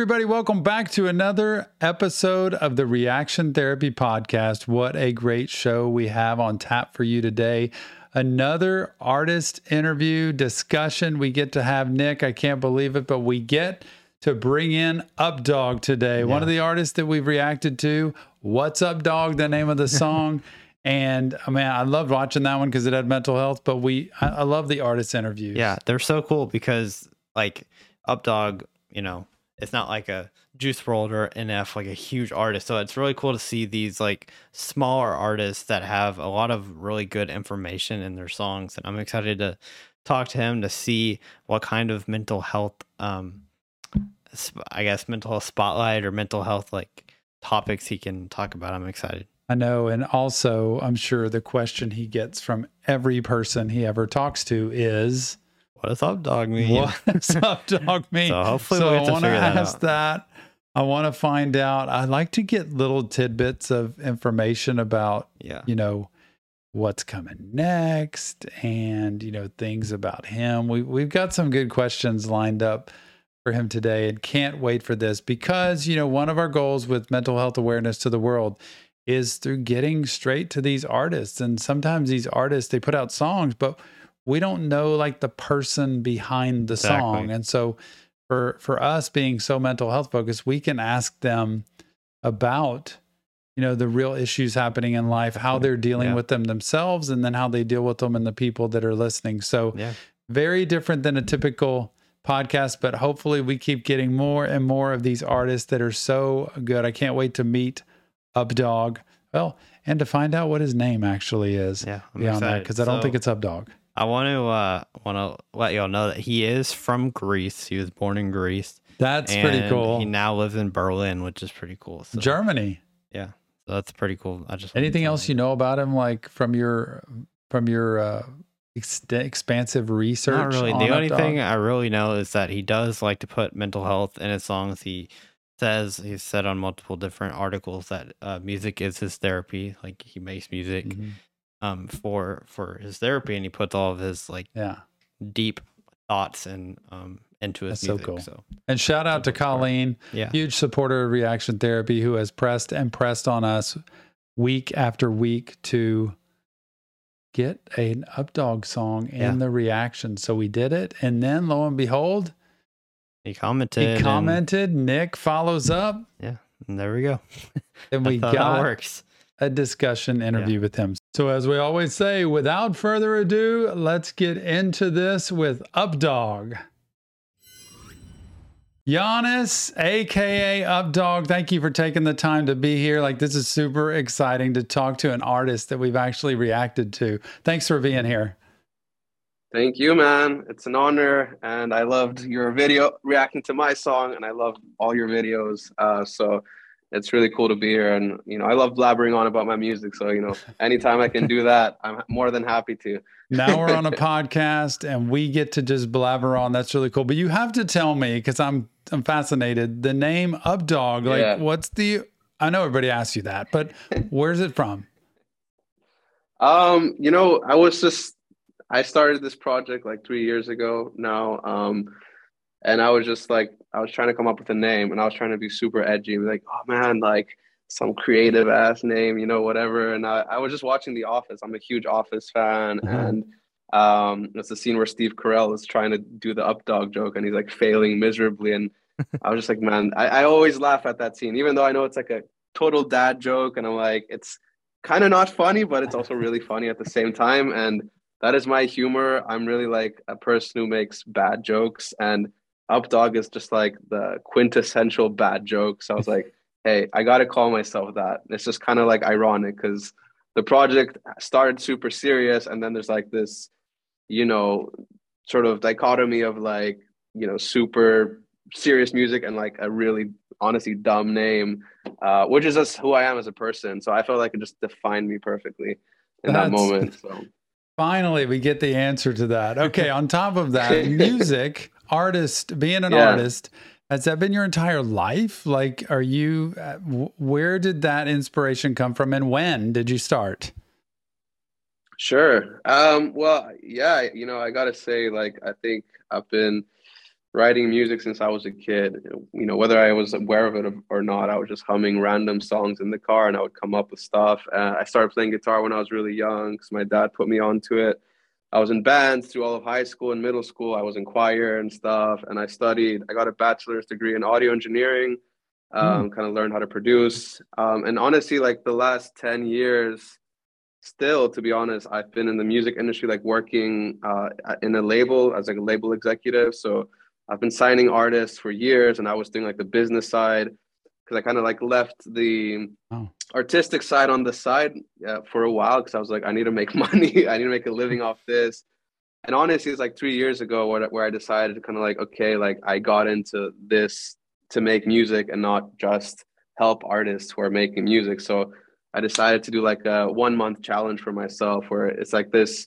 everybody. Welcome back to another episode of the Reaction Therapy Podcast. What a great show we have on tap for you today. Another artist interview discussion. We get to have Nick. I can't believe it, but we get to bring in Updog today, yeah. one of the artists that we've reacted to. What's Up Dog, the name of the song. and oh, I mean, I loved watching that one because it had mental health, but we, I, I love the artist interviews. Yeah, they're so cool because like Updog, you know, it's not like a Juice WRLD or NF, like a huge artist. So it's really cool to see these like smaller artists that have a lot of really good information in their songs. And I'm excited to talk to him to see what kind of mental health, um, I guess, mental health spotlight or mental health like topics he can talk about. I'm excited. I know. And also, I'm sure the question he gets from every person he ever talks to is, what does up dog mean? What does up dog mean? so hopefully so we'll I want to ask that. I want to find out. I like to get little tidbits of information about, yeah. you know, what's coming next and, you know, things about him. We, we've got some good questions lined up for him today and can't wait for this because, you know, one of our goals with mental health awareness to the world is through getting straight to these artists. And sometimes these artists, they put out songs, but we don't know like the person behind the exactly. song. And so for for us being so mental health focused, we can ask them about you know the real issues happening in life, how they're dealing yeah. with them themselves and then how they deal with them and the people that are listening. So yeah. very different than a typical podcast, but hopefully we keep getting more and more of these artists that are so good. I can't wait to meet Updog. Well, and to find out what his name actually is. Yeah, beyond excited. that because I don't so, think it's Updog. I want to uh, want to let y'all know that he is from Greece. He was born in Greece. That's pretty cool. He now lives in Berlin, which is pretty cool. So, Germany. Yeah, so that's pretty cool. I just anything else you know about him, like from your from your uh, ex- expansive research. Not really. The only thing I really know is that he does like to put mental health in his songs. He says he's said on multiple different articles that uh, music is his therapy. Like he makes music. Mm-hmm um for for his therapy and he puts all of his like yeah deep thoughts and um into his That's music. So cool. So and shout out to Colleen, yeah. huge supporter of reaction therapy, who has pressed and pressed on us week after week to get an updog song in yeah. the reaction. So we did it, and then lo and behold, he commented. He commented. Nick follows up. Yeah, and there we go. and we got works a discussion interview yeah. with him. So, as we always say, without further ado, let's get into this with Updog. Giannis, aka Updog, thank you for taking the time to be here. Like, this is super exciting to talk to an artist that we've actually reacted to. Thanks for being here. Thank you, man. It's an honor, and I loved your video reacting to my song, and I love all your videos. Uh, so it's really cool to be here. And you know i love blabbering on about my music. So you know anytime i can do that i'm more than happy to. Now we're on a podcast and we get to just blabber on. That's really cool. But you have to tell me because i'm i'm fascinated the name updog like yeah. what's the i know everybody asks you that but where's it from? Um you know i was just i started this project like three years ago now. Um and I was just like, I was trying to come up with a name, and I was trying to be super edgy, like, oh man, like some creative ass name, you know, whatever. And I, I was just watching The Office. I'm a huge Office fan, mm-hmm. and um, it's the scene where Steve Carell is trying to do the up dog joke, and he's like failing miserably. And I was just like, man, I, I always laugh at that scene, even though I know it's like a total dad joke, and I'm like, it's kind of not funny, but it's also really funny at the same time. And that is my humor. I'm really like a person who makes bad jokes and Updog is just like the quintessential bad joke. So I was like, hey, I got to call myself that. It's just kind of like ironic because the project started super serious and then there's like this, you know, sort of dichotomy of like, you know, super serious music and like a really honestly dumb name, uh, which is just who I am as a person. So I felt like it just defined me perfectly in That's, that moment. So finally, we get the answer to that. Okay, on top of that, music artist, being an yeah. artist, has that been your entire life? Like, are you, uh, where did that inspiration come from and when did you start? Sure. Um, well, yeah, you know, I got to say, like, I think I've been writing music since I was a kid. You know, whether I was aware of it or not, I was just humming random songs in the car, and I would come up with stuff. Uh, I started playing guitar when I was really young because my dad put me onto it. I was in bands through all of high school and middle school. I was in choir and stuff, and I studied. I got a bachelor's degree in audio engineering. Um, mm. Kind of learned how to produce. Um, and honestly, like the last ten years, still, to be honest, I've been in the music industry, like working uh, in a label as like a label executive. So I've been signing artists for years, and I was doing like the business side because I kind of like left the oh. artistic side on the side uh, for a while because I was like, I need to make money, I need to make a living off this. And honestly, it's like three years ago where, where I decided to kind of like, okay, like I got into this to make music and not just help artists who are making music. So I decided to do like a one month challenge for myself where it's like this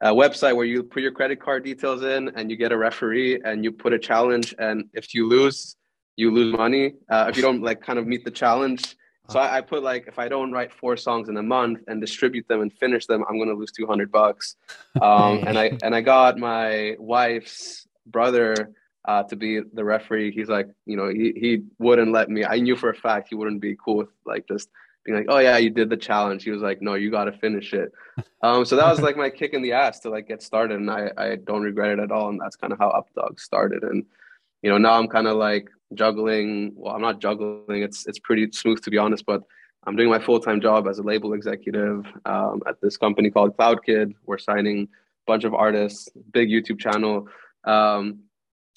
a website where you put your credit card details in and you get a referee and you put a challenge and if you lose you lose money uh, if you don't like kind of meet the challenge so I, I, put like if i don't write four songs in a month and distribute them and finish them i'm going to lose 200 bucks um, and i and i got my wife's brother uh, to be the referee he's like you know he, he wouldn't let me i knew for a fact he wouldn't be cool with like just being like, "Oh yeah, you did the challenge." He was like, "No, you got to finish it." Um, so that was like my kick in the ass to like get started, and I I don't regret it at all. And that's kind of how Updog started. And you know now I'm kind of like juggling. Well, I'm not juggling. It's it's pretty smooth to be honest, but I'm doing my full time job as a label executive um, at this company called Cloud Kid. We're signing a bunch of artists, big YouTube channel. Um,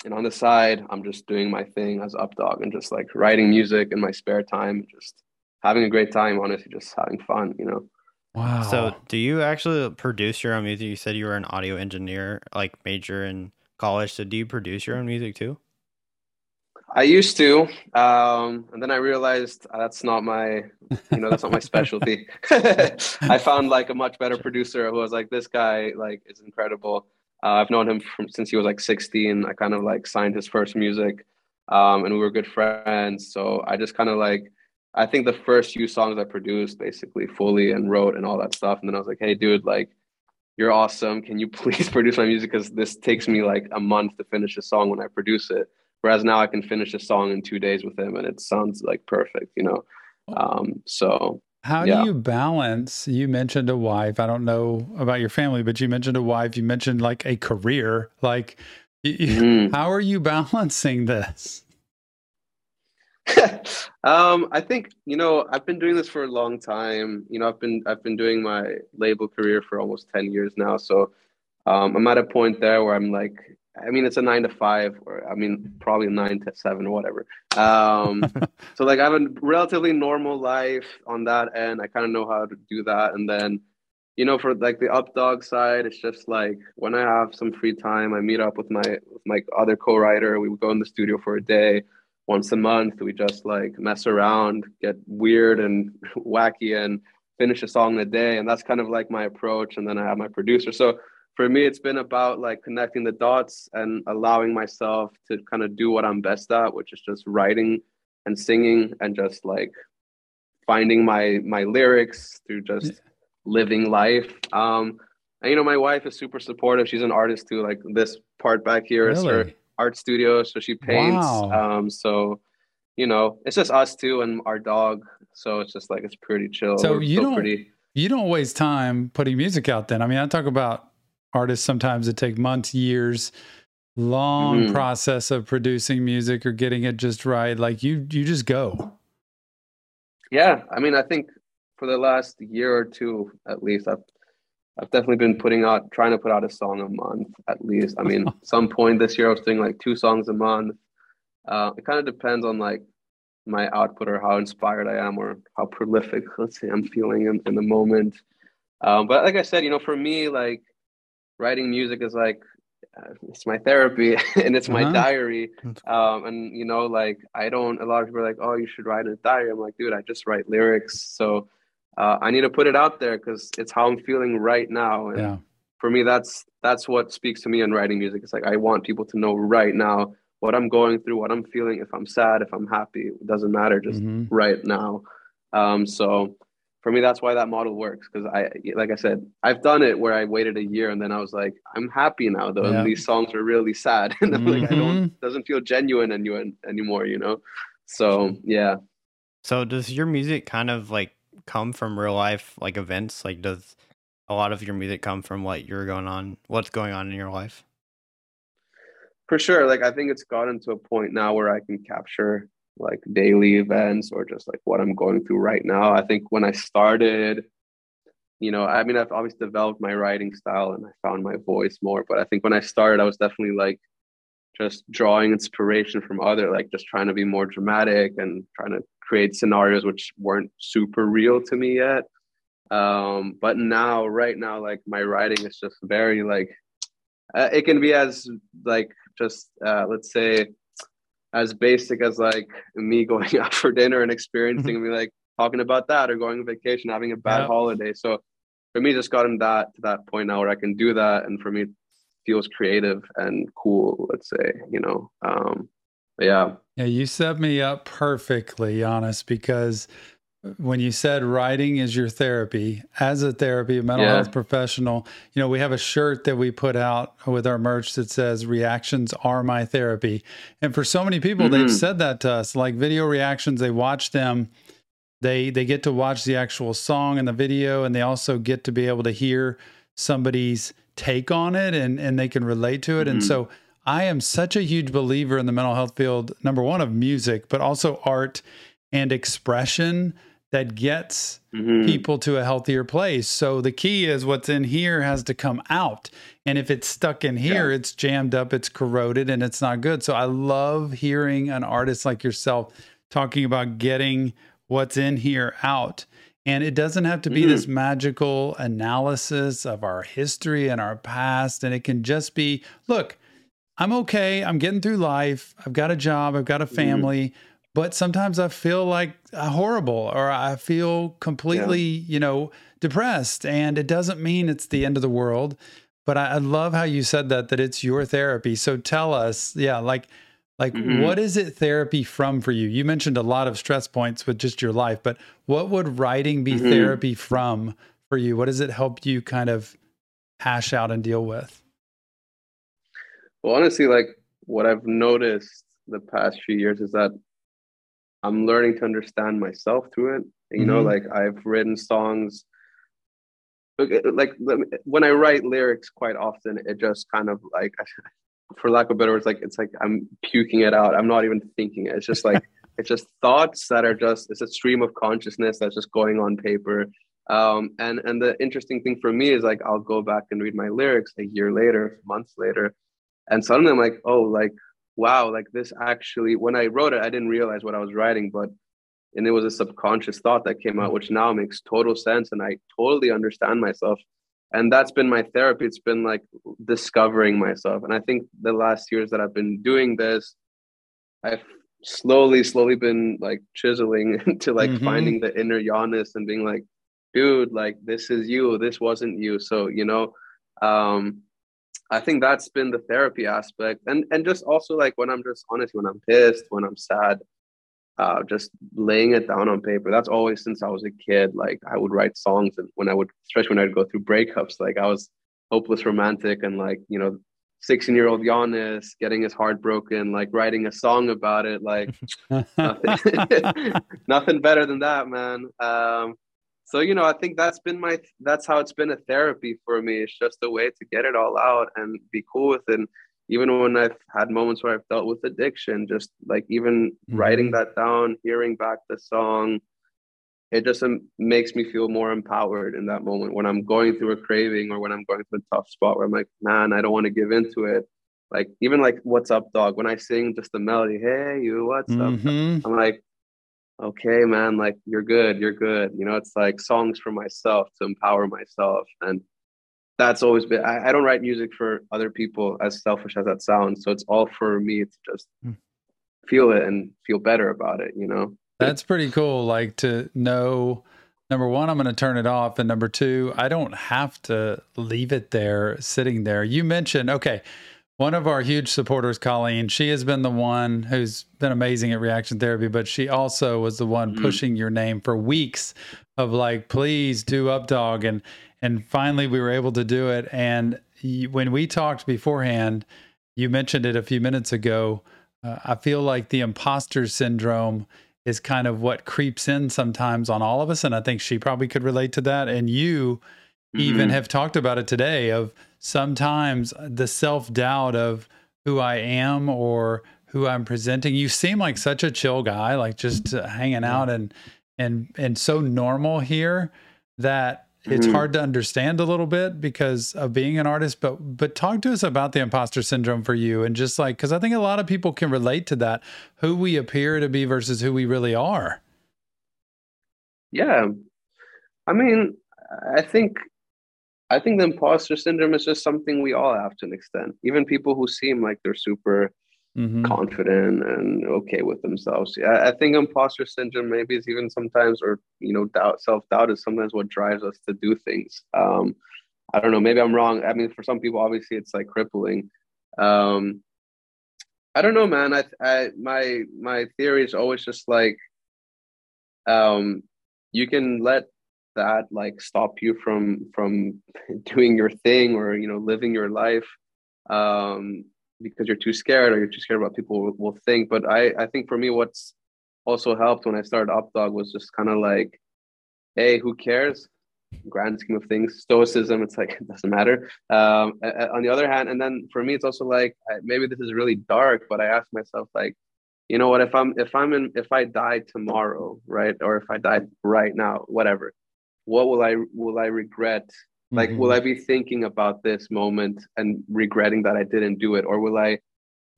and on the side, I'm just doing my thing as Updog and just like writing music in my spare time, just having a great time, honestly, just having fun, you know. Wow. So, do you actually produce your own music? You said you were an audio engineer, like major in college. So, do you produce your own music too? I used to, um, and then I realized uh, that's not my, you know, that's not my specialty. I found like a much better producer who was like, this guy like is incredible. Uh, I've known him from since he was like 16. I kind of like signed his first music, um, and we were good friends. So I just kind of like I think the first few songs I produced basically fully and wrote and all that stuff. And then I was like, hey, dude, like, you're awesome. Can you please produce my music? Because this takes me like a month to finish a song when I produce it. Whereas now I can finish a song in two days with him and it sounds like perfect, you know? Um, so. How yeah. do you balance? You mentioned a wife. I don't know about your family, but you mentioned a wife. You mentioned like a career. Like, mm-hmm. how are you balancing this? um, I think you know I've been doing this for a long time. You know, I've been I've been doing my label career for almost ten years now. So um, I'm at a point there where I'm like, I mean, it's a nine to five, or I mean, probably nine to seven or whatever. Um, so like, I have a relatively normal life on that end. I kind of know how to do that, and then you know, for like the updog side, it's just like when I have some free time, I meet up with my with my other co-writer. We would go in the studio for a day once a month we just like mess around get weird and wacky and finish a song in a day and that's kind of like my approach and then i have my producer so for me it's been about like connecting the dots and allowing myself to kind of do what i'm best at which is just writing and singing and just like finding my my lyrics through just yeah. living life um and you know my wife is super supportive she's an artist too like this part back here really? is her art studio, so she paints. Wow. Um, so you know, it's just us two and our dog. So it's just like it's pretty chill. So We're you don't pretty... you don't waste time putting music out. Then I mean, I talk about artists sometimes it take months, years, long mm-hmm. process of producing music or getting it just right. Like you, you just go. Yeah, I mean, I think for the last year or two, at least, I've I've definitely been putting out, trying to put out a song a month at least. I mean, some point this year I was doing like two songs a month. Uh, it kind of depends on like my output or how inspired I am or how prolific, let's say, I'm feeling in, in the moment. Um, but like I said, you know, for me, like writing music is like uh, it's my therapy and it's my uh-huh. diary. Um, and you know, like I don't. A lot of people are like, "Oh, you should write a diary." I'm like, dude, I just write lyrics. So uh, I need to put it out there because it's how I'm feeling right now. And yeah. for me, that's that's what speaks to me in writing music. It's like I want people to know right now what I'm going through, what I'm feeling. If I'm sad, if I'm happy, it doesn't matter. Just mm-hmm. right now. Um, so for me, that's why that model works. Cause I, like I said, I've done it where I waited a year and then I was like, I'm happy now though. Yeah. And these songs are really sad. and mm-hmm. like, I don't, mm-hmm. doesn't feel genuine anymore, you know? So yeah. So does your music kind of like come from real life, like events? Like does a lot of your music come from what you're going on, what's going on in your life? For sure. Like, I think it's gotten to a point now where I can capture like daily events or just like what I'm going through right now. I think when I started, you know, I mean, I've obviously developed my writing style and I found my voice more. But I think when I started, I was definitely like just drawing inspiration from other, like just trying to be more dramatic and trying to create scenarios which weren't super real to me yet. Um, but now, right now, like my writing is just very like, uh, it can be as like just uh, let's say as basic as like me going out for dinner and experiencing me like talking about that or going on vacation having a bad yeah. holiday. So for me just gotten that to that point now where i can do that and for me it feels creative and cool let's say you know? Um yeah. Yeah you set me up perfectly honest because when you said writing is your therapy as a therapy a mental yeah. health professional you know we have a shirt that we put out with our merch that says reactions are my therapy and for so many people mm-hmm. they've said that to us like video reactions they watch them they they get to watch the actual song and the video and they also get to be able to hear somebody's take on it and and they can relate to it mm-hmm. and so I am such a huge believer in the mental health field number 1 of music but also art and expression that gets mm-hmm. people to a healthier place. So the key is what's in here has to come out. And if it's stuck in here, yeah. it's jammed up, it's corroded, and it's not good. So I love hearing an artist like yourself talking about getting what's in here out. And it doesn't have to be mm-hmm. this magical analysis of our history and our past. And it can just be look, I'm okay. I'm getting through life. I've got a job. I've got a mm-hmm. family. Mm-hmm but sometimes I feel like uh, horrible or I feel completely, yeah. you know, depressed. And it doesn't mean it's the end of the world. But I, I, love how you said that, that it's your therapy. So tell us, yeah, like, like mm-hmm. what is it therapy from for you? You mentioned a lot of stress points with just your life, but what would writing be mm-hmm. therapy from for you? What does it help you kind of hash out and deal with? Well, honestly, like what I've noticed the past few years is that I'm learning to understand myself through it. You mm-hmm. know, like I've written songs. Like when I write lyrics, quite often it just kind of like, for lack of better words, like it's like I'm puking it out. I'm not even thinking it. It's just like it's just thoughts that are just it's a stream of consciousness that's just going on paper. Um, and and the interesting thing for me is like I'll go back and read my lyrics a year later, months later, and suddenly I'm like, oh, like wow, like this actually, when I wrote it, I didn't realize what I was writing, but and it was a subconscious thought that came out, which now makes total sense. And I totally understand myself. And that's been my therapy. It's been like discovering myself. And I think the last years that I've been doing this, I've slowly, slowly been like chiseling into like mm-hmm. finding the inner Giannis and being like, dude, like this is you. This wasn't you. So, you know, um, I think that's been the therapy aspect, and and just also like when I'm just honest, when I'm pissed, when I'm sad, uh, just laying it down on paper. That's always since I was a kid. Like I would write songs, and when I would, especially when I'd go through breakups, like I was hopeless romantic, and like you know, 16 year old Giannis getting his heart broken, like writing a song about it, like nothing, nothing better than that, man. Um, so you know i think that's been my that's how it's been a therapy for me. It's just a way to get it all out and be cool with it. And even when i've had moments where i've dealt with addiction just like even mm-hmm. writing that down hearing back the song it just um, makes me feel more empowered in that moment when i'm going through a craving or when i'm going through a tough spot where i'm like man i don't want to give into it. Like even like what's up dog? When i sing just the melody hey you what's mm-hmm. up i'm like okay, man, like you're good, you're good. You know, it's like songs for myself to empower myself. And that's always been, I, I don't write music for other people, as selfish as that sounds. So it's all for me to just hmm. feel it and feel better about it, you know? That's pretty cool. Like to know number one, I'm going to turn it off. And number two, I don't have to leave it there sitting there. You mentioned, okay, one of our huge supporters, Colleen, she has been the one who's been amazing at reaction therapy, but she also was the one mm-hmm. pushing your name for weeks of like, please do Updog. And, and finally we were able to do it. And when we talked beforehand, you mentioned it a few minutes ago. Uh, I feel like the imposter syndrome is kind of what creeps in sometimes on all of us. And I think she probably could relate to that. And you mm-hmm. even have talked about it today of, sometimes the self doubt of who I am or who I'm presenting. You seem like such a chill guy, like just hanging out and and and so normal here that it's mm-hmm. hard to understand a little bit because of being an artist but but talk to us about the imposter syndrome for you and just like cuz I think a lot of people can relate to that who we appear to be versus who we really are. Yeah. I mean, I think I think the imposter syndrome is just something we all have to an extent. Even people who seem like they're super mm-hmm. confident and okay with themselves. Yeah, I think imposter syndrome maybe is even sometimes, or you know, doubt, self doubt is sometimes what drives us to do things. Um, I don't know. Maybe I'm wrong. I mean, for some people, obviously, it's like crippling. Um, I don't know, man. I, I my my theory is always just like, um, you can let that like stop you from from doing your thing or you know living your life um because you're too scared or you're too scared about people will, think. But i i think for me what's also helped when i started updog was just kind of like hey who cares? Grand scheme of things stoicism it's like it doesn't matter. Um on the other hand and then for me it's also like maybe this is really dark but i ask myself like you know what if i'm if i'm in if i die tomorrow right or if i die right now whatever what will I will I regret? Like, mm-hmm. will I be thinking about this moment and regretting that I didn't do it, or will I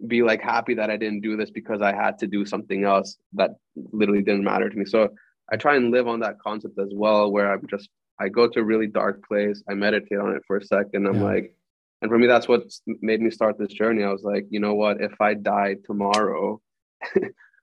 be like happy that I didn't do this because I had to do something else that literally didn't matter to me? So I try and live on that concept as well, where I'm just I go to a really dark place, I meditate on it for a second, I'm yeah. like, and for me that's what made me start this journey. I was like, you know what? If I die tomorrow.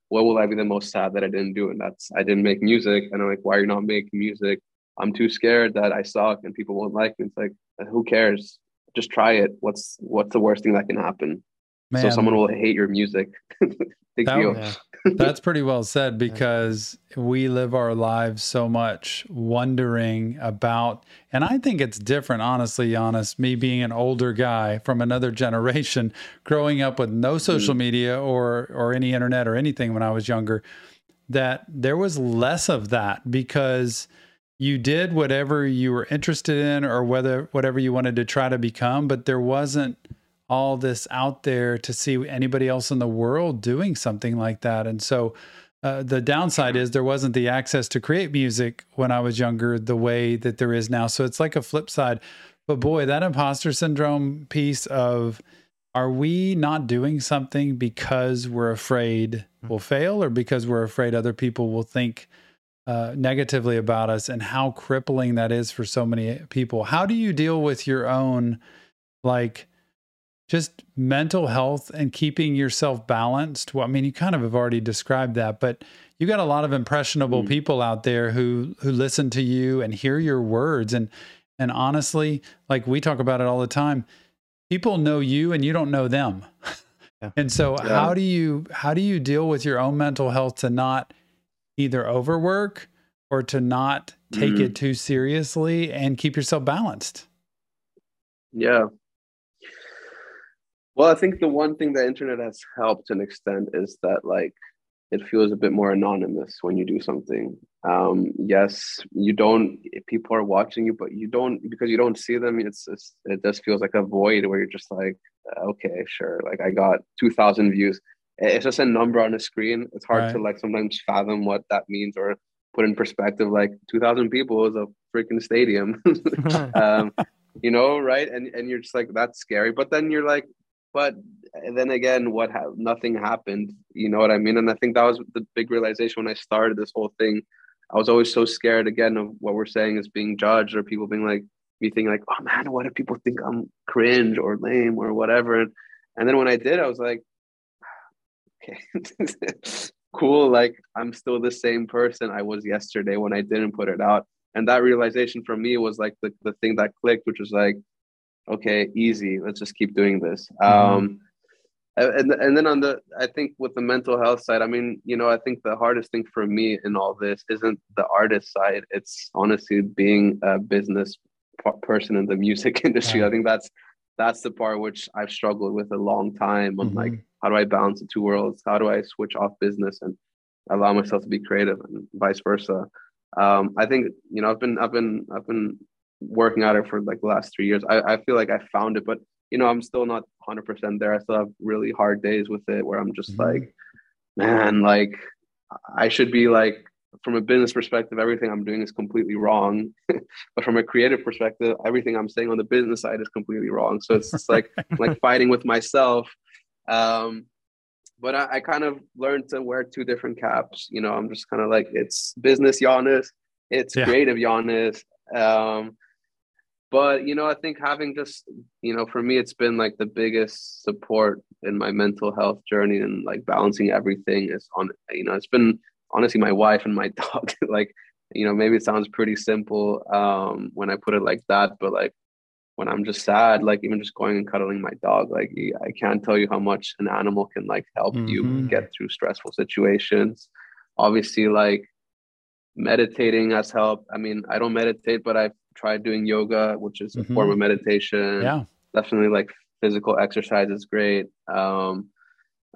what will I be the most sad that I didn't do? And that's I didn't make music. And I'm like, why are you not making music? I'm too scared that I suck and people won't like me. It's like, who cares? Just try it. What's what's the worst thing that can happen? Man. So someone will hate your music. That. That's pretty well said because we live our lives so much wondering about, and I think it's different, honestly, Giannis, me being an older guy from another generation, growing up with no social mm. media or or any internet or anything when I was younger, that there was less of that because you did whatever you were interested in or whether whatever you wanted to try to become, but there wasn't all this out there to see anybody else in the world doing something like that. And so uh, the downside is there wasn't the access to create music when I was younger the way that there is now. So it's like a flip side. But boy, that imposter syndrome piece of are we not doing something because we're afraid we'll fail or because we're afraid other people will think uh, negatively about us and how crippling that is for so many people. How do you deal with your own, like, just mental health and keeping yourself balanced? Well, I mean, you kind of have already described that, but you got a lot of impressionable mm. people out there who who listen to you and hear your words and and honestly, like we talk about it all the time, people know you and you don't know them. Yeah. and so yeah. how do you how do you deal with your own mental health to not either overwork or to not take mm. it too seriously and keep yourself balanced. Yeah. Well, I think the one thing the internet has helped to an extent is that like it feels a bit more anonymous when you do something. Um, yes, you don't. People are watching you, but you don't because you don't see them. It's, it's it just feels like a void where you're just like, okay, sure. Like I got two thousand views it's just a number on a screen. It's hard right. to like sometimes fathom what that means or put in perspective. Like 2,000 people is a freaking stadium, um, you know, right? And and you're just like that's scary. But then you're like, but then again, what ha- nothing happened. You know what I mean? And I think that was the big realization when I started this whole thing. I was always so scared again of what we're saying is being judged or people being like me thinking like, oh man, what if people think I'm cringe or lame or whatever? And, and then when I did, I was like, okay, cool. Like I'm still the same person I was yesterday when I didn't put it out. And that realization for me was like the, the thing that clicked, which was like, okay, easy. Let's just keep doing this. Mhm. Um, and and then on the, I think with the mental health side, I mean, you know, I think the hardest thing for me in all this isn't the artist side. It's honestly being a business person in the music industry. Yeah. I think that's that's the part which I've struggled with a long time. On like, Mhm. How do I balance the two worlds? How do I switch off business and allow myself to be creative, and vice versa? Um, I think you know, I've been, I've been, I've been working at it for like the last three years. I, I feel like I found it, but you know, I'm still not 100% there. I still have really hard days with it where I'm just Mhm. like, man, like I should be like, from a business perspective, everything I'm doing is completely wrong. but from a creative perspective, everything I'm saying on the business side is completely wrong. So it's just like, like fighting with myself. Um, but I, I kind of learned to wear two different caps. You know, I'm just kind of like, it's business Giannis, it's Yeah. creative Giannis. Um, but you know i think having just you know for me it's been like the biggest support in my mental health journey and like balancing everything is on you know it's been honestly my wife and my dog like you know maybe it sounds pretty simple um when i put it like that but like when i'm just sad like even just going and cuddling my dog like i can't tell you how much an animal can like help you Mhm. get through stressful situations obviously like meditating has helped i mean i don't meditate but i've tried doing yoga which is a Mhm. form of meditation Yeah. definitely like physical exercise is great um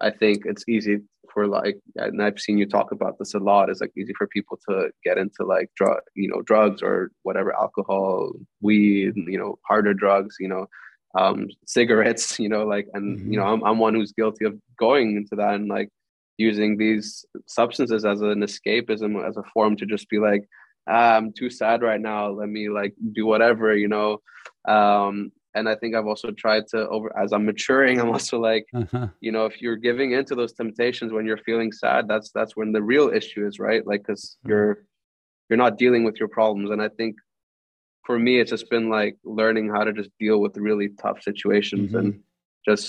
i think it's easy for like and i've seen you talk about this a lot it's like easy for people to get into like drug you know drugs or whatever alcohol weed you know harder drugs you know um cigarettes you know like and you know I'm, I'm one who's guilty of going into that and like using these substances as an escapism as a form to just be like ah, i'm too sad right now let me like do whatever you know? Um and i think i've also tried to over as i'm maturing i'm also like Uh-huh. you know if you're giving into those temptations when you're feeling sad that's that's when the real issue is right like because Mhm. you're you're not dealing with your problems and i think for me it's just been like learning how to just deal with really tough situations and just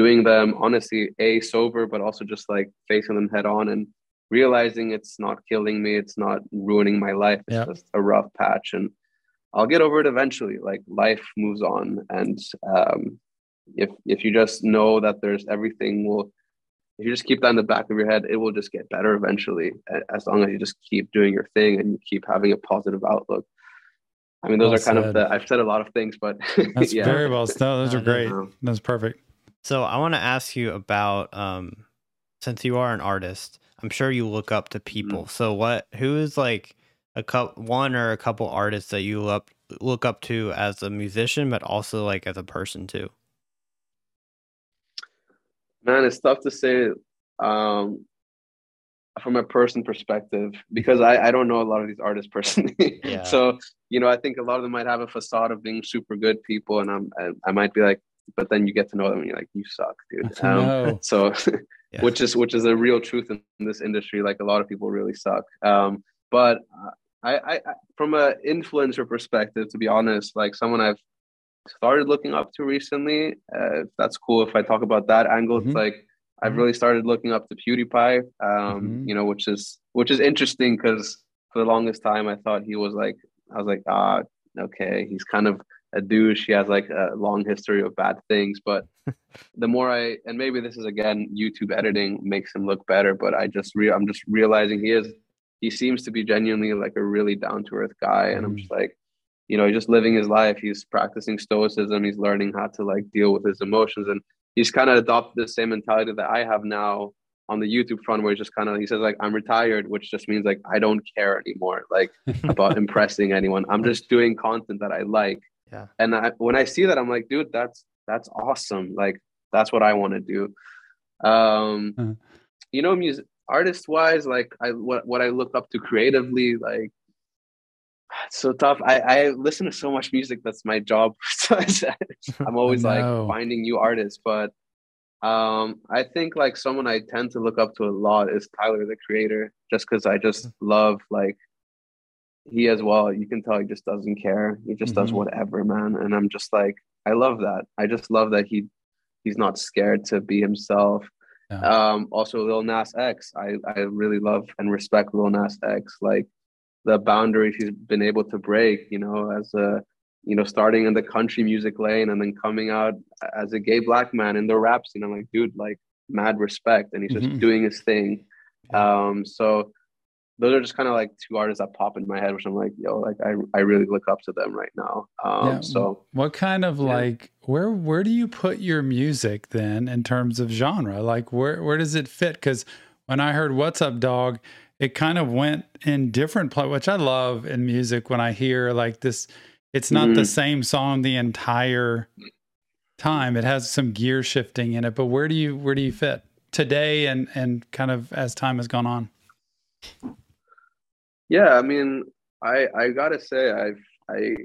doing them honestly a sober but also just like facing them head on and realizing it's not killing me it's not ruining my life it's Yep. just a rough patch and i'll get over it eventually like life moves on and um if if you just know that there's everything will if you just keep that in the back of your head it will just get better eventually as long as you just keep doing your thing and you keep having a positive outlook i mean those Well are kind said. of the i've said a lot of things but That's yeah very well. No, those are great. That's perfect. So I want to ask you about um since you are an artist, I'm sure you look up to people. So what who is like a couple one or a couple artists that you look look up to as a musician but also like as a person too? Man, it's tough to say um, from a person perspective because I, I don't know a lot of these artists personally. Yeah. so, you know, I think a lot of them might have a facade of being super good people, and I'm I, I might be like, but then you get to know them and you're like, you suck, dude. Um, so, Yeah. which is which is a real truth in, this industry. Like a lot of people really suck. Um, but I, I, from a influencer perspective, to be honest, like someone I've started looking up to recently. Uh, that's cool if I talk about that angle. Mhm. It's like I've Mhm. really started looking up to PewDiePie. Um, Mhm. you know, which is which is interesting because for the longest time I thought he was like I was like ah okay he's kind of a douche. He has like a long history of bad things, but the more I and maybe this is again YouTube editing makes him look better, but I just re I'm just realizing he is he seems to be genuinely like a really down to earth guy, and I'm Mhm. just like you know, he's just living his life. He's practicing stoicism. He's learning how to like deal with his emotions, and he's kind of adopted the same mentality that I have now on the YouTube front, where he's just kind of he says like I'm retired, which just means like I don't care anymore, like about impressing anyone. I'm just doing content that I like. Yeah. And I, when I see that, I'm like, dude, that's that's awesome. Like that's what I want to do. Um, Uh-huh. you know, music artist wise, like I what what I look up to creatively, like it's so tough. I, I listen to so much music. That's my job. I'm always like finding new artists. But um, I think like someone I tend to look up to a lot is Tyler the Creator, just because I just love like he as well. You can tell he just doesn't care. He just does Mhm. whatever, man. And I'm just like, I love that. I just love that he he's not scared to be himself. Yeah. Um, also Lil Nas X. I, I really love and respect Lil Nas X. Like the boundaries he's been able to break, you know, as a you know, starting in the country music lane and then coming out as a gay black man in the rap scene. I'm like, dude, like mad respect. And he's just mm-hmm. doing his thing. Um, so those are just kind of like two artists that pop in my head, which I'm like, yo, like I, I really look up to them right now. Um, yeah. so what kind of yeah. like, where, where do you put your music then in terms of genre? Like where, where does it fit? Cause when I heard what's up dog, it kind of went in different play, which I love in music when I hear like this, it's not mm-hmm. the same song the entire time. It has some gear shifting in it, but where do you, where do you fit today and, and kind of as time has gone on? Yeah, I mean, I I gotta say, I've I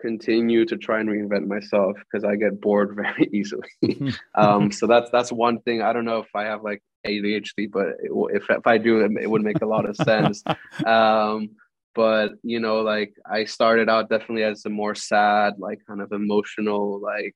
continue to try and reinvent myself because I get bored very easily. um, so that's that's one thing. I don't know if I have like ADHD, but it, if if I do, it, it would make a lot of sense. Um, but you know, like I started out definitely as a more sad, like kind of emotional, like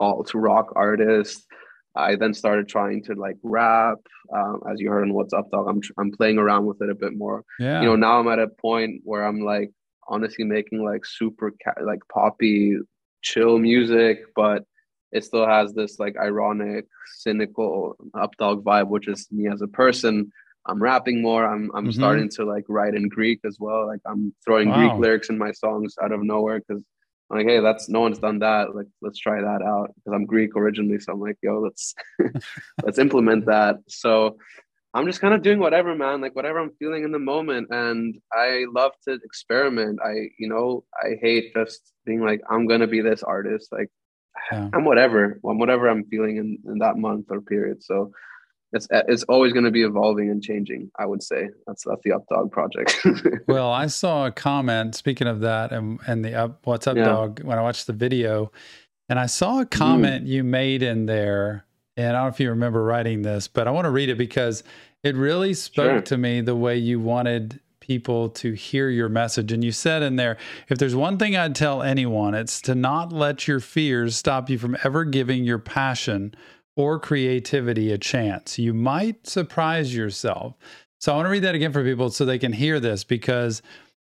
alt rock artist. I then started trying to like rap. Um, as you heard on What's Up Dog, I'm I'm playing around with it a bit more. Yeah. You know, now I'm at a point where I'm like honestly making like super ca- like poppy, chill music, but it still has this like ironic, cynical Up Dog vibe, which is me as a person. I'm rapping more. I'm I'm mm-hmm. starting to like write in Greek as well. Like I'm throwing wow. Greek lyrics in my songs out of nowhere because I'm like, hey, that's no one's done that. Like, let's try that out because I'm Greek originally. So I'm like, yo, let's let's implement that. So I'm just kind of doing whatever, man, like whatever I'm feeling in the moment. And I love to experiment. I, you know, I hate just being like, I'm gonna be this artist. Like yeah. I'm whatever. I'm whatever I'm feeling in, in that month or period. So it's it's always going to be evolving and changing. I would say that's that's the Updog project. well, I saw a comment speaking of that and and the up what's up yeah. dog when I watched the video, and I saw a comment mm. you made in there, and I don't know if you remember writing this, but I want to read it because it really spoke sure. to me the way you wanted people to hear your message. And you said in there, if there's one thing I'd tell anyone, it's to not let your fears stop you from ever giving your passion or creativity a chance. You might surprise yourself. So I want to read that again for people so they can hear this because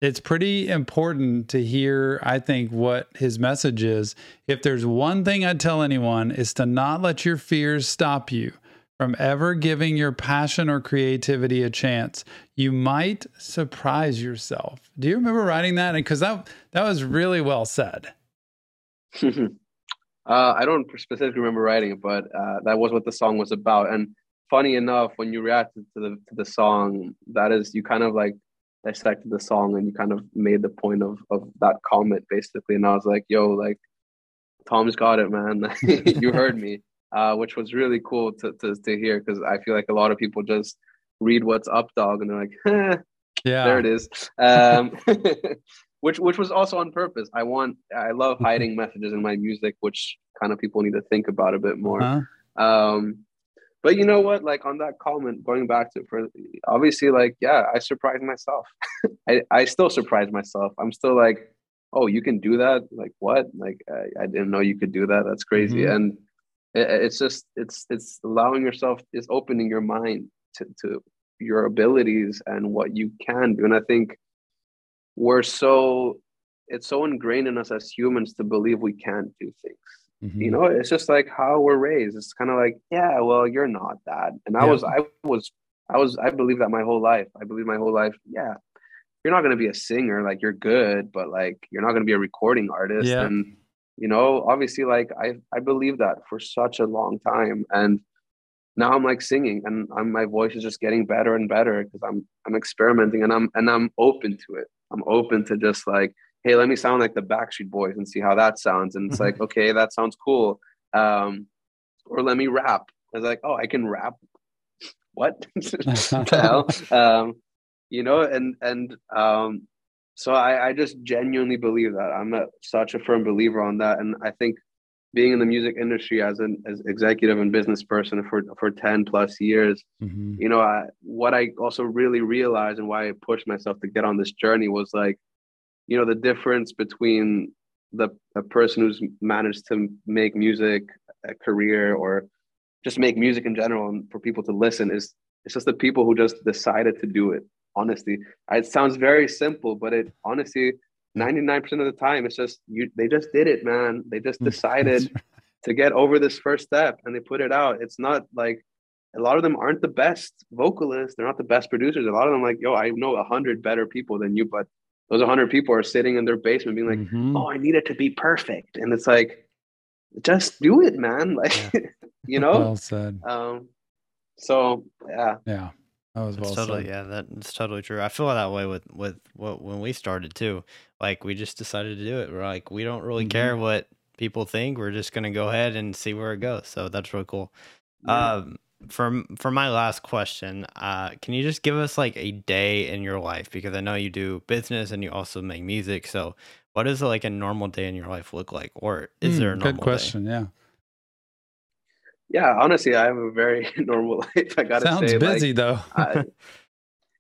it's pretty important to hear, I think, what his message is. If there's one thing I'd tell anyone, is to not let your fears stop you from ever giving your passion or creativity a chance. You might surprise yourself. Do you remember writing that? Because that that was really well said. Uh, I don't specifically remember writing it, but uh, that was what the song was about. And funny enough, when you reacted to the to the song, that is you kind of like dissected the song and you kind of made the point of of that comment basically. And I was like, "Yo, like Tom's got it, man. you heard me," uh, which was really cool to to, to hear because I feel like a lot of people just read what's up, dog, and they're like, eh, "Yeah, there it is." Um, which which was also on purpose. I want I love hiding messages in my music, which kind of people need to think about a bit more. Uh-huh. Um, but you know what? Like on that comment, going back to for obviously, like yeah, I surprised myself. I I still surprise myself. I'm still like, oh, you can do that? Like what? Like I, I didn't know you could do that. That's crazy. Mm-hmm. And it, it's just it's it's allowing yourself is opening your mind to to your abilities and what you can do. And I think we're so it's so ingrained in us as humans to believe we can't do things mm-hmm. you know it's just like how we're raised it's kind of like yeah well you're not that and i yeah. was i was i was i believe that my whole life i believe my whole life yeah you're not going to be a singer like you're good but like you're not going to be a recording artist yeah. and you know obviously like i i believe that for such a long time and now I'm like singing and I'm, my voice is just getting better and better because I'm I'm experimenting and I'm and I'm open to it. I'm open to just like, hey, let me sound like the Backstreet Boys and see how that sounds. And it's like, mm-hmm. okay, that sounds cool. Um, or let me rap. I was like, oh, I can rap. What the hell? Um, you know, and and um, so I, I just genuinely believe that. I'm a, such a firm believer on that, and I think being in the music industry as an as executive and business person for for 10 plus years mm-hmm. you know I, what i also really realized and why i pushed myself to get on this journey was like you know the difference between the a person who's managed to make music a career or just make music in general and for people to listen is it's just the people who just decided to do it honestly it sounds very simple but it honestly 99% of the time it's just you they just did it man. They just decided to get over this first step and they put it out. It's not like a lot of them aren't the best vocalists. They're not the best producers. A lot of them like yo i know a hundred better people than you but those 100 people are sitting in their basement being like mm-hmm. oh i need it to be perfect. And it's like just do it man. Like yeah. you know? Well said. Um so yeah. Yeah. That was well totally said. yeah that's totally true. I feel that way with with what when we started too like we just decided to do it we're like we don't really mm-hmm. care what people think we're just gonna go ahead and see where it goes so that's really cool yeah. um for for my last question, uh, can you just give us like a day in your life? Because I know you do business and you also make music. So, what does like a normal day in your life look like, or is mm, there a normal day? good question? Day? Yeah. Yeah, honestly, I have a very normal life. I gotta Sounds say, busy like, though. I,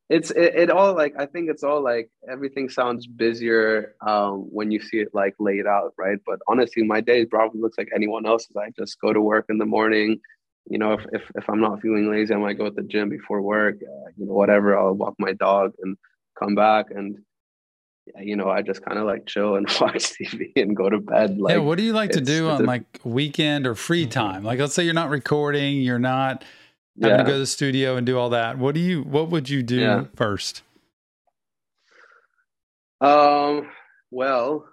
it's it, it, all like I think it's all like everything sounds busier um, when you see it like laid out, right? But honestly, my day probably looks like anyone else's. I just go to work in the morning you know, if, if, if I'm not feeling lazy, I might go to the gym before work, uh, you know, whatever. I'll walk my dog and come back. And, you know, I just kind of like chill and watch TV and go to bed. Like, yeah, what do you like to do on a, like weekend or free mm-hmm. time? Like, let's say you're not recording, you're not having yeah. to go to the studio and do all that. What do you, what would you do yeah. first? Um, well,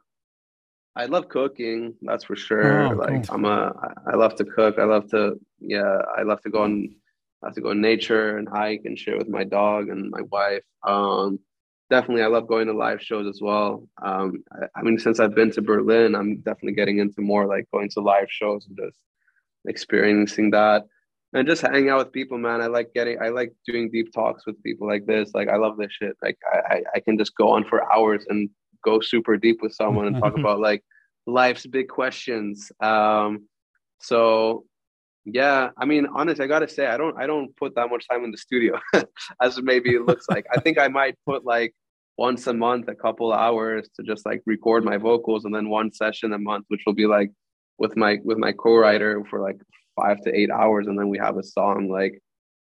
I love cooking, that's for sure. Oh, like cool. I'm a, I love to cook. I love to, yeah, I love to go and I have to go in nature and hike and share with my dog and my wife. Um, definitely, I love going to live shows as well. Um, I, I, mean, since I've been to Berlin, I'm definitely getting into more like going to live shows and just experiencing that and just hanging out with people, man. I like getting, I like doing deep talks with people like this. Like, I love this shit. Like, I, I can just go on for hours and go super deep with someone and talk about like life's big questions. Um, so yeah, I mean, honestly, I gotta say, I don't, I don't put that much time in the studio as maybe it looks like. I think I might put like once a month, a couple hours to just like record my vocals, and then one session a month, which will be like with my with my co-writer for like five to eight hours, and then we have a song. Like,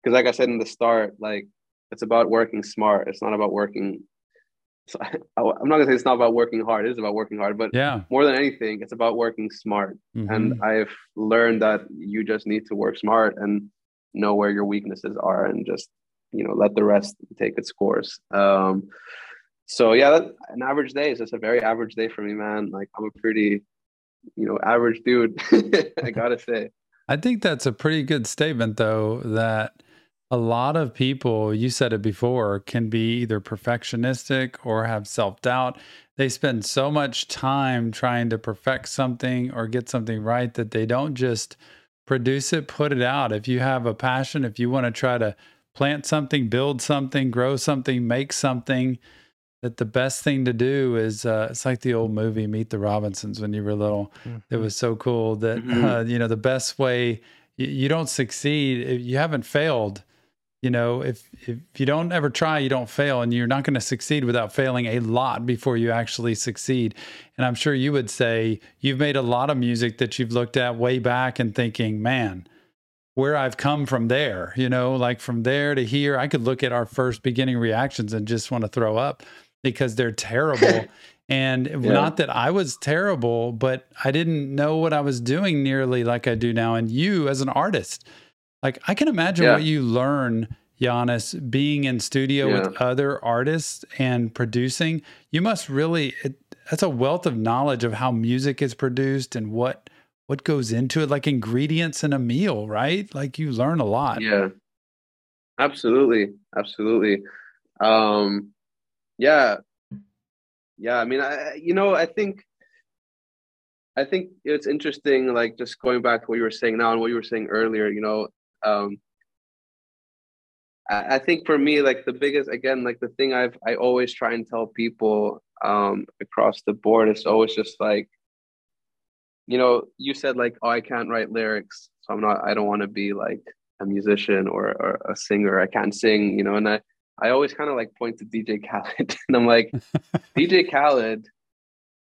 because like I said in the start, like it's about working smart. It's not about working so I, am not gonna say it's not about working hard. It is about working hard, but yeah, more than anything, it's about working smart. Mm-hmm. And I've learned that you just need to work smart and know where your weaknesses are, and just you know let the rest take its course. Um, so yeah, that, an average day is just a very average day for me, man. Like I'm a pretty, you know, average dude. I gotta say. I think that's a pretty good statement, though. That a lot of people, you said it before, can be either perfectionistic or have self doubt. They spend so much time trying to perfect something or get something right that they don't just produce it, put it out. If you have a passion, if you want to try to plant something, build something, grow something, make something, that the best thing to do is uh, it's like the old movie Meet the Robinsons when you were little. Mm-hmm. It was so cool that mm-hmm. uh, you know the best way you, you don't succeed if you haven't failed you know if if you don't ever try you don't fail and you're not going to succeed without failing a lot before you actually succeed and i'm sure you would say you've made a lot of music that you've looked at way back and thinking man where i've come from there you know like from there to here i could look at our first beginning reactions and just want to throw up because they're terrible and yeah. not that i was terrible but i didn't know what i was doing nearly like i do now and you as an artist like I can imagine yeah. what you learn, Giannis, being in studio yeah. with other artists and producing. You must really it, that's a wealth of knowledge of how music is produced and what what goes into it, like ingredients in a meal, right? Like you learn a lot. Yeah, absolutely, absolutely. Um, yeah, yeah. I mean, I you know, I think I think it's interesting, like just going back to what you were saying now and what you were saying earlier, you know, um, I, think for me, like the biggest, again, like the thing I've I always try and tell people um, across the board is always just like, you know, you said like, oh, I can't write lyrics, so I'm not. I don't want to be like a musician or, or a singer. I can't sing, you know, and I I always kind of like point to DJ Khaled, and I'm like, DJ Khaled,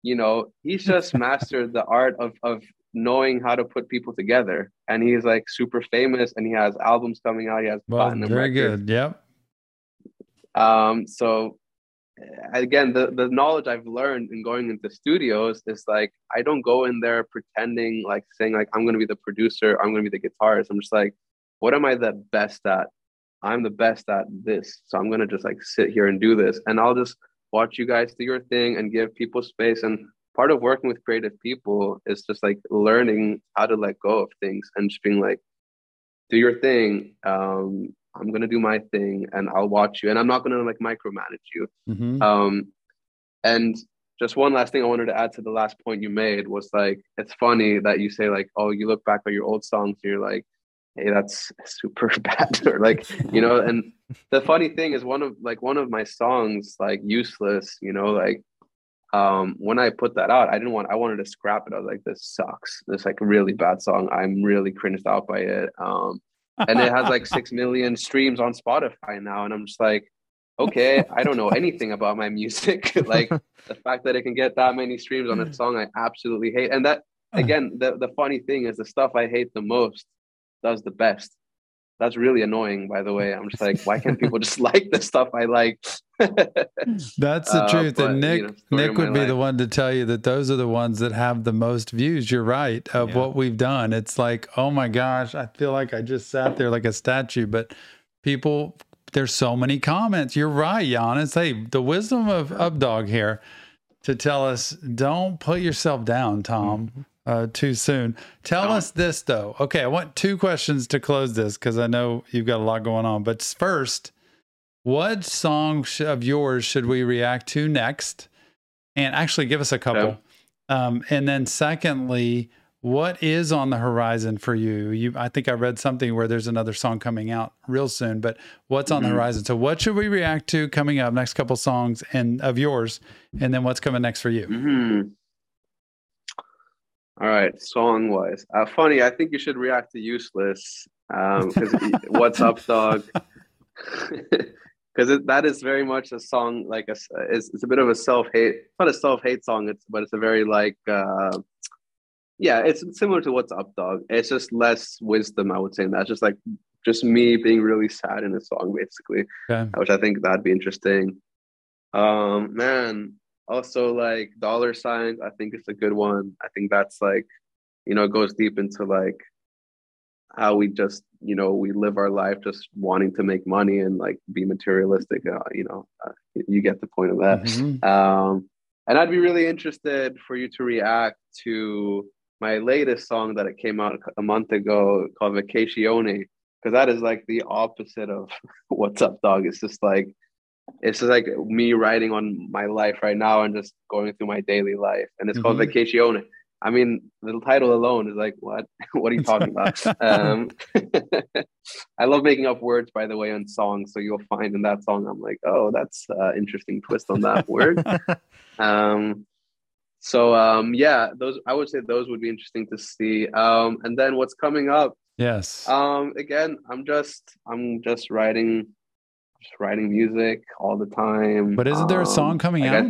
you know, he's just mastered the art of of knowing how to put people together. And he's like super famous and he has albums coming out. He has well, very good. Yep. Um, so again the the knowledge I've learned in going into studios is like I don't go in there pretending like saying like I'm gonna be the producer, I'm gonna be the guitarist. I'm just like, what am I the best at? I'm the best at this. So I'm gonna just like sit here and do this. And I'll just watch you guys do your thing and give people space. And part of working with creative people is just like learning how to let go of things and just being like, do your thing. Um, I'm gonna do my thing and I'll watch you. And I'm not gonna like micromanage you. Mm-hmm. Um, and just one last thing I wanted to add to the last point you made was like it's funny that you say like, oh, you look back at your old songs and you're like, hey, that's super bad, or like, you know. And the funny thing is, one of like one of my songs, like useless, you know, like um when I put that out, I didn't want I wanted to scrap it. I was like, this sucks. This like really bad song. I'm really cringed out by it. Um and it has like six million streams on Spotify now. And I'm just like, okay, I don't know anything about my music. like the fact that it can get that many streams on a song, I absolutely hate. And that again, the, the funny thing is the stuff I hate the most does the best. That's really annoying, by the way. I'm just like, why can't people just like the stuff I like? That's the uh, truth. But, and Nick, you know, Nick would be life. the one to tell you that those are the ones that have the most views. You're right of yeah. what we've done. It's like, oh my gosh, I feel like I just sat there like a statue. But people, there's so many comments. You're right, Giannis. Hey, the wisdom of Updog here to tell us, don't put yourself down, Tom. Uh, too soon. Tell us this though. Okay, I want two questions to close this because I know you've got a lot going on. But first, what song of yours should we react to next? And actually, give us a couple. Um, and then, secondly, what is on the horizon for you? You, I think I read something where there's another song coming out real soon. But what's on mm-hmm. the horizon? So, what should we react to coming up? Next couple songs and of yours, and then what's coming next for you? Mm-hmm. All right, song wise, uh, funny. I think you should react to "Useless" because um, "What's Up, Dog." Because that is very much a song like a it's, it's a bit of a self hate, not a self hate song. It's but it's a very like uh, yeah, it's similar to "What's Up, Dog." It's just less wisdom, I would say. And that's just like just me being really sad in a song, basically, okay. which I think that'd be interesting. Um, man, also like dollar signs i think it's a good one. I think that's like you know it goes deep into like how we just you know we live our life just wanting to make money and like be materialistic uh, you know uh, you get the point of that. Mm-hmm. um and i'd be really interested for you to react to my latest song that it came out a month ago called vacazione because that is like the opposite of what's up dog. It's just like it's just like me writing on my life right now and just going through my daily life. And it's mm-hmm. called Vacazione. I mean, the title alone is like, what? what are you talking about? um, I love making up words, by the way, on songs. So you'll find in that song, I'm like, oh, that's uh, interesting twist on that word. Um, so um, yeah, those I would say those would be interesting to see. Um, and then what's coming up? Yes. Um, again, I'm just I'm just writing just writing music all the time. But isn't there a song um, coming out?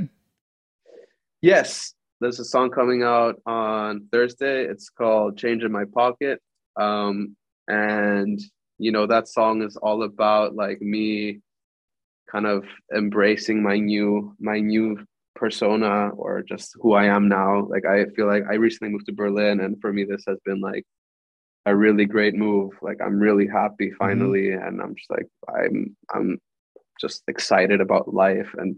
yes, there's a song coming out on Thursday. It's called "Change in My Pocket," um, and you know that song is all about like me, kind of embracing my new my new persona or just who I am now. Like I feel like I recently moved to Berlin, and for me, this has been like a really great move. Like I'm really happy mm-hmm. finally, mm-hmm. and I'm just like I'm I'm just excited about life. And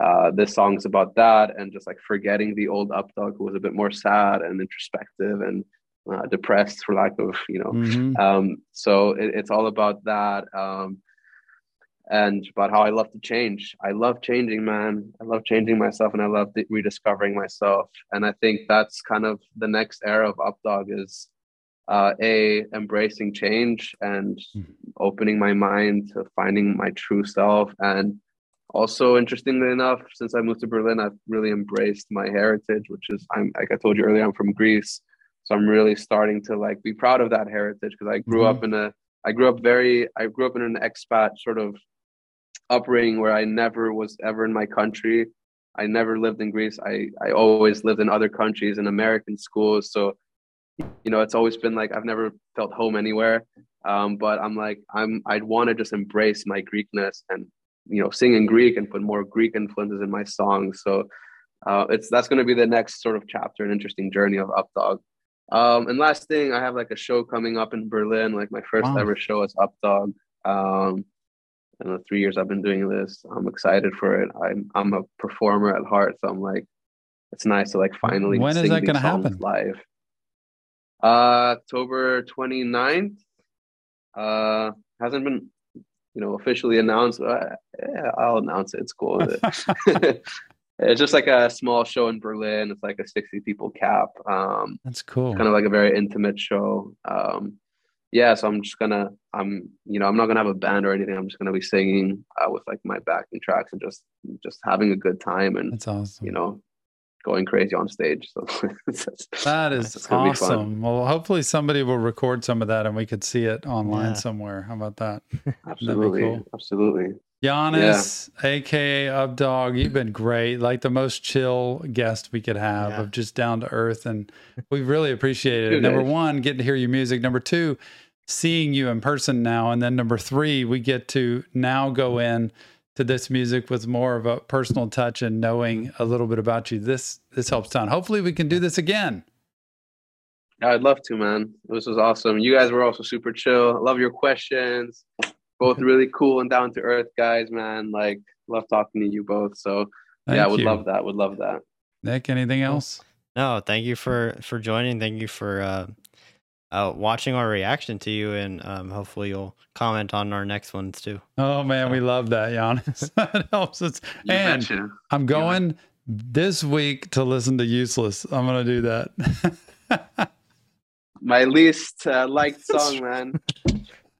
uh, this song's about that, and just like forgetting the old updog who was a bit more sad and introspective and uh, depressed, for lack of you know. Mm-hmm. Um, so it, it's all about that. Um, and about how I love to change. I love changing, man. I love changing myself and I love rediscovering myself. And I think that's kind of the next era of Updog is uh, a embracing change and mm-hmm. opening my mind to finding my true self. And also interestingly enough since i moved to berlin i've really embraced my heritage which is i'm like i told you earlier i'm from greece. So i'm really starting to like be proud of that heritage because i grew mm-hmm. up in a i grew up very i grew up in an expat sort of upbringing where i never was ever in my country. I never lived in greece. I i always lived in other countries in american schools. So you know, it's always been like I've never felt home anywhere. Um, but I'm like, I'm I'd want to just embrace my Greekness and you know sing in Greek and put more Greek influences in my songs. So uh, it's that's going to be the next sort of chapter and interesting journey of Updog. Um, and last thing, I have like a show coming up in Berlin, like my first Wow. ever show as Updog. Um, in the three years I've been doing this, I'm excited for it. I'm I'm a performer at heart, so I'm like, it's nice to like finally. When is that gonna happen? Live. Uh, October 29th. Uh, hasn't been, you know, officially announced. Uh, yeah, I'll announce it. It's cool. it's just like a small show in Berlin. It's like a 60 people cap. Um, That's cool. kind of like a very intimate show. Um, yeah, so I'm just gonna, I'm, you know, I'm not gonna have a band or anything. I'm just gonna be singing uh, with like my backing tracks and just, just having a good time and That's awesome. you know, going crazy on stage. So That is gonna be fun. awesome. Well, hopefully somebody will record some of that and we could see it online Yeah. somewhere. How about that? absolutely, cool. absolutely. Giannis, aka Updog, you've been great. Like the most chill guest we could have Yeah. of just down to earth. And we really appreciate it. Dude, Number I- one, getting to hear your music. Number two, seeing you in person now. And then number three, we get to now go in to this music with more of a personal touch and knowing a little bit about you. This this helps ton. Hopefully we can do this again. I'd love to, man. This was awesome. You guys were also super chill. I love your questions. Both really cool and down to earth guys, man. Like, love talking to you both. So, yeah, I would you. love that. Would love that. Nick, anything else? No, thank you for for joining. Thank you for uh, uh, watching our reaction to you, and um, hopefully you'll comment on our next ones too. Oh man, we love that, Giannis. that helps us. You and betcha. I'm going this week to listen to Useless. I'm gonna do that. My least uh, liked song, man.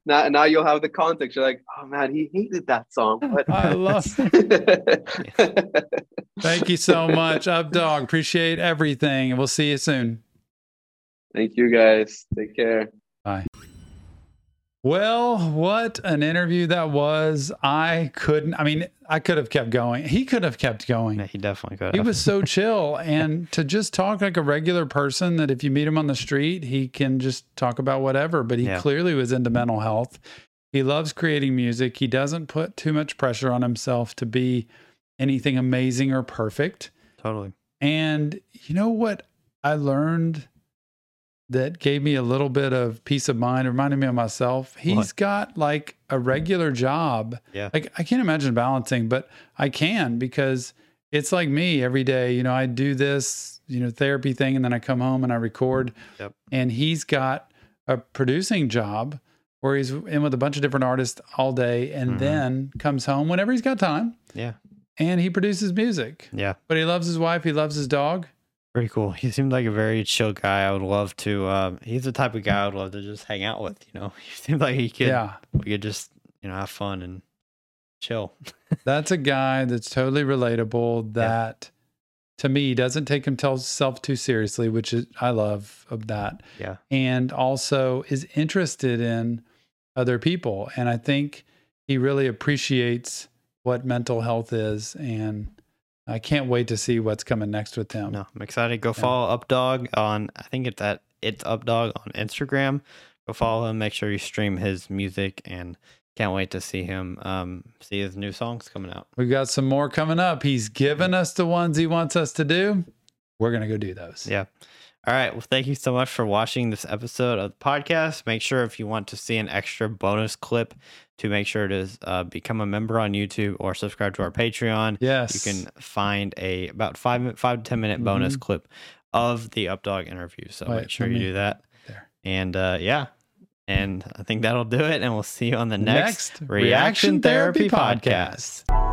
Now, now you'll have the context. You're like, oh man, he hated that song. But I love Thank you so much, Updog. Appreciate everything, and we'll see you soon. Thank you guys. Take care. Bye. Well, what an interview that was. I couldn't, I mean, I could have kept going. He could have kept going. Yeah, he definitely could. He was so chill. And to just talk like a regular person that if you meet him on the street, he can just talk about whatever. But he Yeah. clearly was into mental health. He loves creating music. He doesn't put too much pressure on himself to be anything amazing or perfect. totally. And you know what I learned that gave me a little bit of peace of mind, reminded me of myself? He's What? got like a regular job. Yeah. Like I can't imagine balancing, but I can because it's like me every day. You know, I do this, you know, therapy thing and then I come home and I record. Yep. And he's got a producing job where he's in with a bunch of different artists all day and Mhm. then comes home whenever he's got time Yeah. and he produces music. Yeah. But he loves his wife, he loves his dog. Pretty cool. He seemed like a very chill guy. I would love to. Um, he's the type of guy I would love to just hang out with. You know, he seemed like he could. Yeah. We could just you know have fun and chill. That's a guy that's totally relatable that to me doesn't take himself too seriously, which is I love of that. Yeah. And also is interested in other people. And I think he really appreciates what mental health is and I can't wait to see what's coming next with him. No, I'm excited. Go follow Updog on. I think it's at it's Updog on Instagram. Go follow him. Make sure you stream his music, and can't wait to see him. Um, see his new songs coming out. We've got some more coming up. He's given us the ones he wants us to do. We're going to go do those. Yeah. All right. Well, thank you so much for watching this episode of the podcast. Make sure if you want to see an extra bonus clip, to make sure to uh, become a member on YouTube or subscribe to our Patreon. Yes. You can find a about five five to ten minute bonus clip of the Updog interview. So Wait, make sure you do that. there. And uh, yeah. And I think that'll do it. And we'll see you on the next, Next Reaction Therapy podcast.